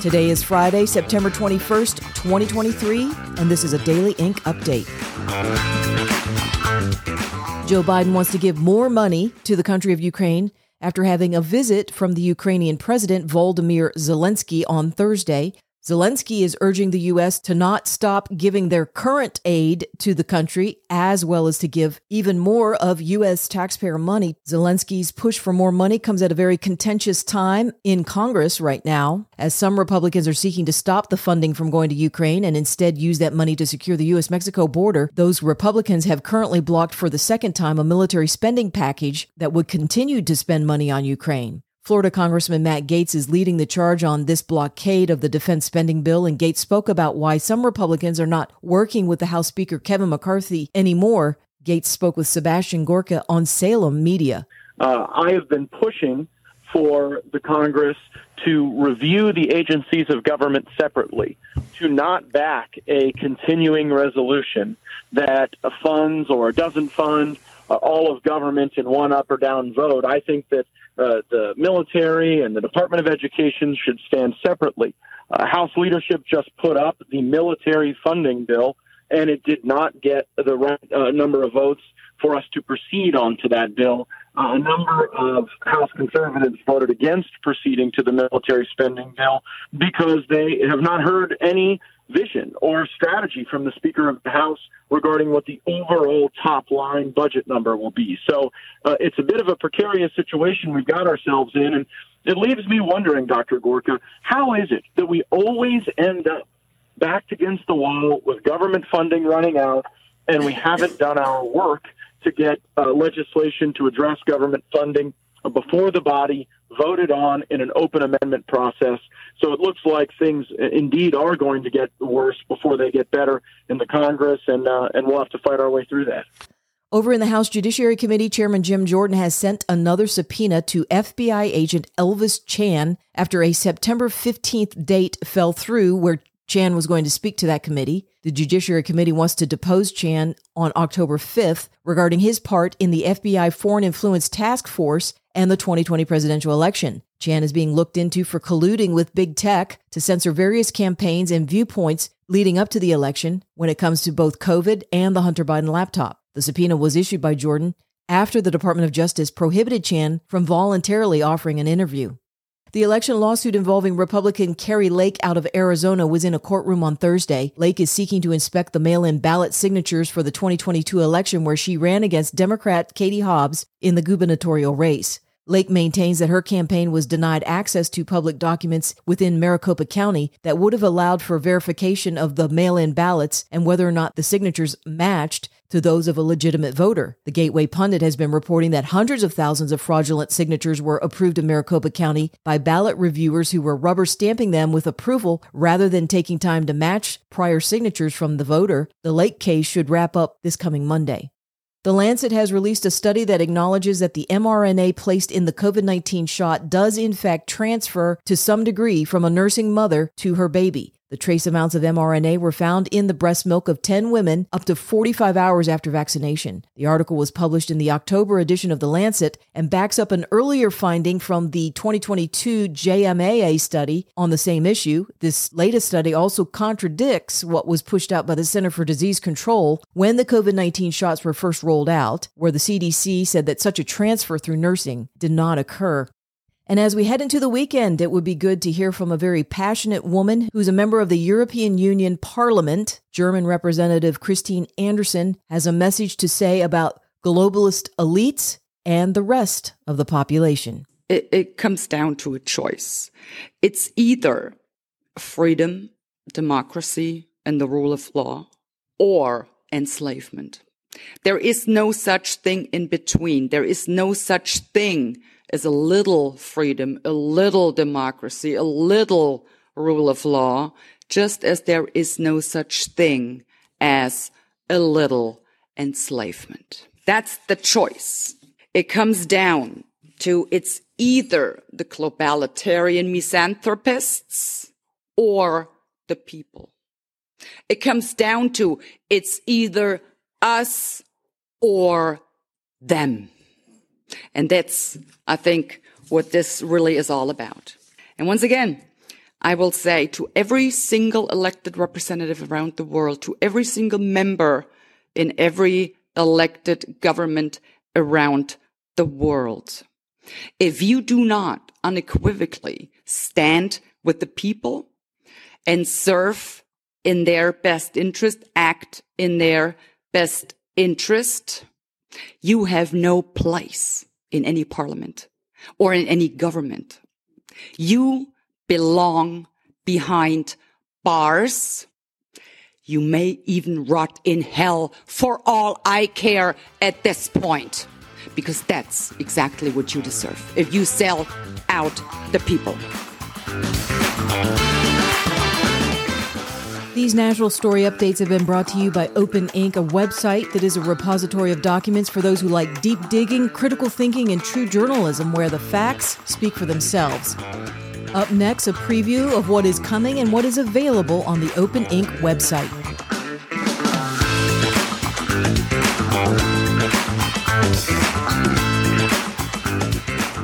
Today is Friday, September 21st, 2023, and this is a Daily Ink update. Joe Biden wants to give more money to the country of Ukraine after having a visit from the Ukrainian President Volodymyr Zelensky on Thursday. Zelensky is urging the U.S. to not stop giving their current aid to the country, as well as to give even more of U.S. taxpayer money. Zelensky's push for more money comes at a very contentious time in Congress right now, as some Republicans are seeking to stop the funding from going to Ukraine and instead use that money to secure the U.S. Mexico border. Those Republicans have currently blocked for the second time a military spending package that would continue to spend money on Ukraine. Florida Congressman Matt Gaetz is leading the charge on this blockade of the defense spending bill, and Gaetz spoke about why some Republicans are not working with the House Speaker Kevin McCarthy anymore. Gaetz spoke with Sebastian Gorka on Salem Media. Uh, I have been pushing for the Congress to review the agencies of government separately, to not back a continuing resolution that funds or doesn't fund uh, all of government in one up or down vote. I think that uh, the military and the Department of Education should stand separately. Uh, House leadership just put up the military funding bill, and it did not get the right uh, number of votes for us to proceed on to that bill. Uh, a number of House conservatives voted against proceeding to the military spending bill because they have not heard any vision or strategy from the Speaker of the House regarding what the overall top line budget number will be. So uh, it's a bit of a precarious situation we've got ourselves in. And it leaves me wondering, Dr. Gorka, how is it that we always end up backed against the wall with government funding running out and we haven't done our work to get uh, legislation to address government funding before the body voted on in an open amendment process. So it looks like things uh, indeed are going to get worse before they get better in the Congress, and uh, and we'll have to fight our way through that. Over in the House Judiciary Committee, Chairman Jim Jordan has sent another subpoena to FBI agent Elvis Chan after a September 15th date fell through where Chan was going to speak to that committee. The Judiciary Committee wants to depose Chan on October 5th regarding his part in the FBI Foreign Influence Task Force and the 2020 presidential election. Chan is being looked into for colluding with big tech to censor various campaigns and viewpoints leading up to the election when it comes to both COVID and the Hunter Biden laptop. The subpoena was issued by Jordan after the Department of Justice prohibited Chan from voluntarily offering an interview. The election lawsuit involving Republican Kari Lake out of Arizona was in a courtroom on Thursday. Lake is seeking to inspect the mail in ballot signatures for the 2022 election where she ran against Democrat Katie Hobbs in the gubernatorial race. Lake maintains that her campaign was denied access to public documents within Maricopa County that would have allowed for verification of the mail in ballots and whether or not the signatures matched to those of a legitimate voter. The Gateway Pundit has been reporting that hundreds of thousands of fraudulent signatures were approved in Maricopa County by ballot reviewers who were rubber stamping them with approval rather than taking time to match prior signatures from the voter. The Lake case should wrap up this coming Monday. The Lancet has released a study that acknowledges that the mRNA placed in the COVID 19 shot does, in fact, transfer to some degree from a nursing mother to her baby. The trace amounts of mRNA were found in the breast milk of 10 women up to 45 hours after vaccination. The article was published in the October edition of The Lancet and backs up an earlier finding from the 2022 JAMA study on the same issue. This latest study also contradicts what was pushed out by the Center for Disease Control when the COVID 19 shots were first rolled out, where the CDC said that such a transfer through nursing did not occur. And as we head into the weekend, it would be good to hear from a very passionate woman who's a member of the European Union Parliament. German Representative Christine Anderson has a message to say about globalist elites and the rest of the population. It, it comes down to a choice. It's either freedom, democracy, and the rule of law, or enslavement. There is no such thing in between. There is no such thing as a little freedom, a little democracy, a little rule of law, just as there is no such thing as a little enslavement. That's the choice. It comes down to it's either the globalitarian misanthropists or the people. It comes down to it's either us or them. And that's, I think, what this really is all about. And once again, I will say to every single elected representative around the world, to every single member in every elected government around the world. If you do not unequivocally stand with the people and serve in their best interest, act in their best interest, you have no place in any parliament or in any government. You belong behind bars. You may even rot in hell for all I care at this point. Because that's exactly what you deserve if you sell out the people. These national story updates have been brought to you by Open Ink, a website that is a repository of documents for those who like deep digging, critical thinking, and true journalism where the facts speak for themselves. Up next, a preview of what is coming and what is available on the Open Ink website.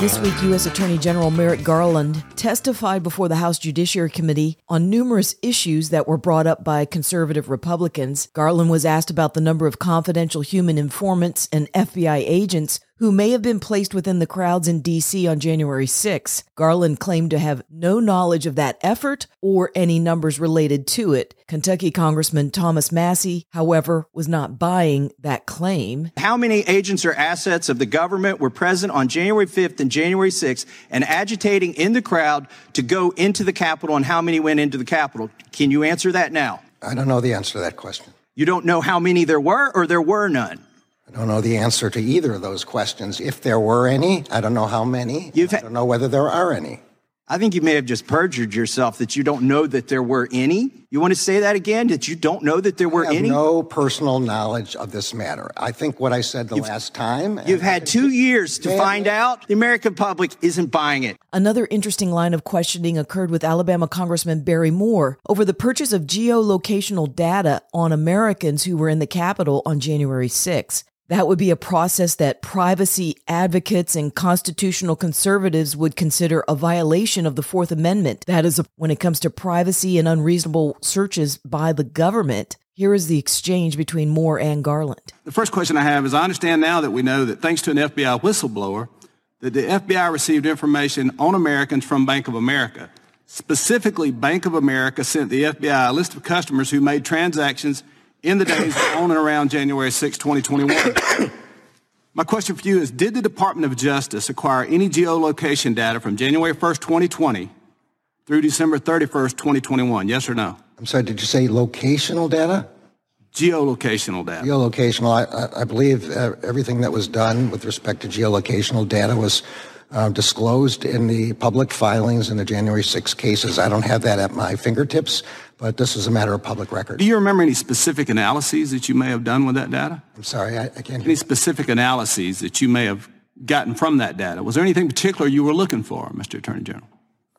This week, U.S. Attorney General Merrick Garland testified before the House Judiciary Committee on numerous issues that were brought up by conservative Republicans. Garland was asked about the number of confidential human informants and FBI agents who may have been placed within the crowds in D.C. on January 6. Garland claimed to have no knowledge of that effort or any numbers related to it. Kentucky Congressman Thomas Massie, however, was not buying that claim. How many agents or assets of the government were present on January 5th and January 6th and agitating in the crowd to go into the Capitol and how many went into the Capitol? Can you answer that now? I don't know the answer to that question. You don't know how many there were or there were none? I don't know the answer to either of those questions. If there were any, I don't know how many. You've I don't know whether there are any. I think you may have just perjured yourself that you don't know that there were any. You want to say that again? That you don't know that there were I have any? No personal knowledge of this matter. I think what I said the you've, last time. You've had two years to find out. The American public isn't buying it. Another interesting line of questioning occurred with Alabama Congressman Barry Moore over the purchase of geolocational data on Americans who were in the Capitol on January 6. That would be a process that privacy advocates and constitutional conservatives would consider a violation of the Fourth Amendment. That is, when it comes to privacy and unreasonable searches by the government. Here is the exchange between Moore and Garland. The first question I have is I understand now that we know that thanks to an FBI whistleblower, that the FBI received information on Americans from Bank of America. Specifically, Bank of America sent the FBI a list of customers who made transactions in the days on and around January 6, 2021. My question for you is, did the Department of Justice acquire any geolocation data from January 1st, 2020 through December 31st, 2021? Yes or no? I'm sorry, did you say locational data? Geolocational data. Geolocational. I, I believe uh, everything that was done with respect to geolocational data was uh, disclosed in the public filings in the January 6 cases. I don't have that at my fingertips, but this is a matter of public record. Do you remember any specific analyses that you may have done with that data? I'm sorry, I, I can't. Any specific analyses that you may have gotten from that data? Was there anything particular you were looking for, Mr. Attorney General?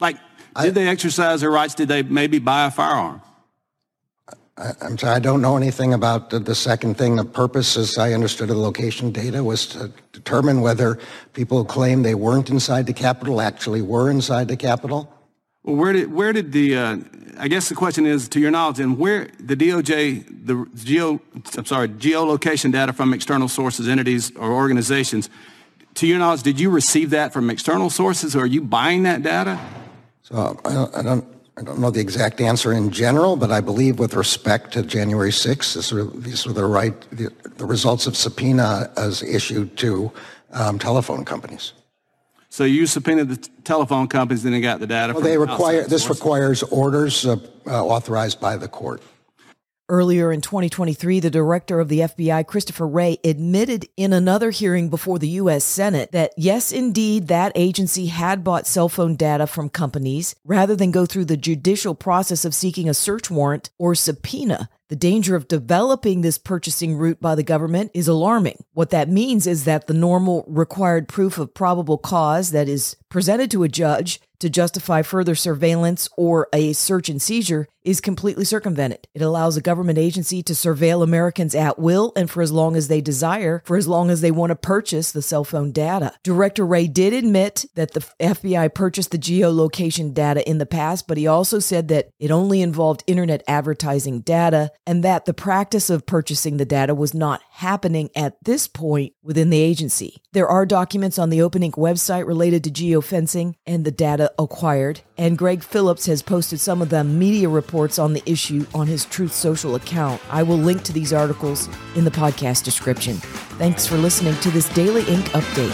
Like, did I, they exercise their rights? Did they maybe buy a firearm? I, am sorry, I don't know anything about the, the, second thing. The purpose, as I understood of the location data, was to determine whether people who claim they weren't inside the Capitol actually were inside the Capitol. Well, where did where did the uh, I guess the question is, to your knowledge, and where the DOJ, the geo, I'm sorry, geolocation data from external sources, entities, or organizations, to your knowledge, did you receive that from external sources, or are you buying that data? So I don't, I don't I don't know the exact answer in general, but I believe with respect to January 6th, these were, the right, the, the, results of subpoena as issued to um, telephone companies. So you subpoenaed the t- telephone companies, then they got the data. Well, they require this requires orders uh, uh, authorized by the court. Earlier in 2023, the director of the FBI, Christopher Wray, admitted in another hearing before the U.S. Senate that yes, indeed, that agency had bought cell phone data from companies rather than go through the judicial process of seeking a search warrant or subpoena. The danger of developing this purchasing route by the government is alarming. What that means is that the normal required proof of probable cause that is presented to a judge to justify further surveillance or a search and seizure is completely circumvented. It allows a government agency to surveil Americans at will and for as long as they desire, for as long as they want to purchase the cell phone data. Director Wray did admit that the FBI purchased the geolocation data in the past, but he also said that it only involved internet advertising data and that the practice of purchasing the data was not happening at this point within the agency. There are documents on the Open Ink website related to geofencing and the data acquired, and Greg Phillips has posted some of the media reports on the issue on his Truth Social account. I will link to these articles in the podcast description. Thanks for listening to this Daily Ink update.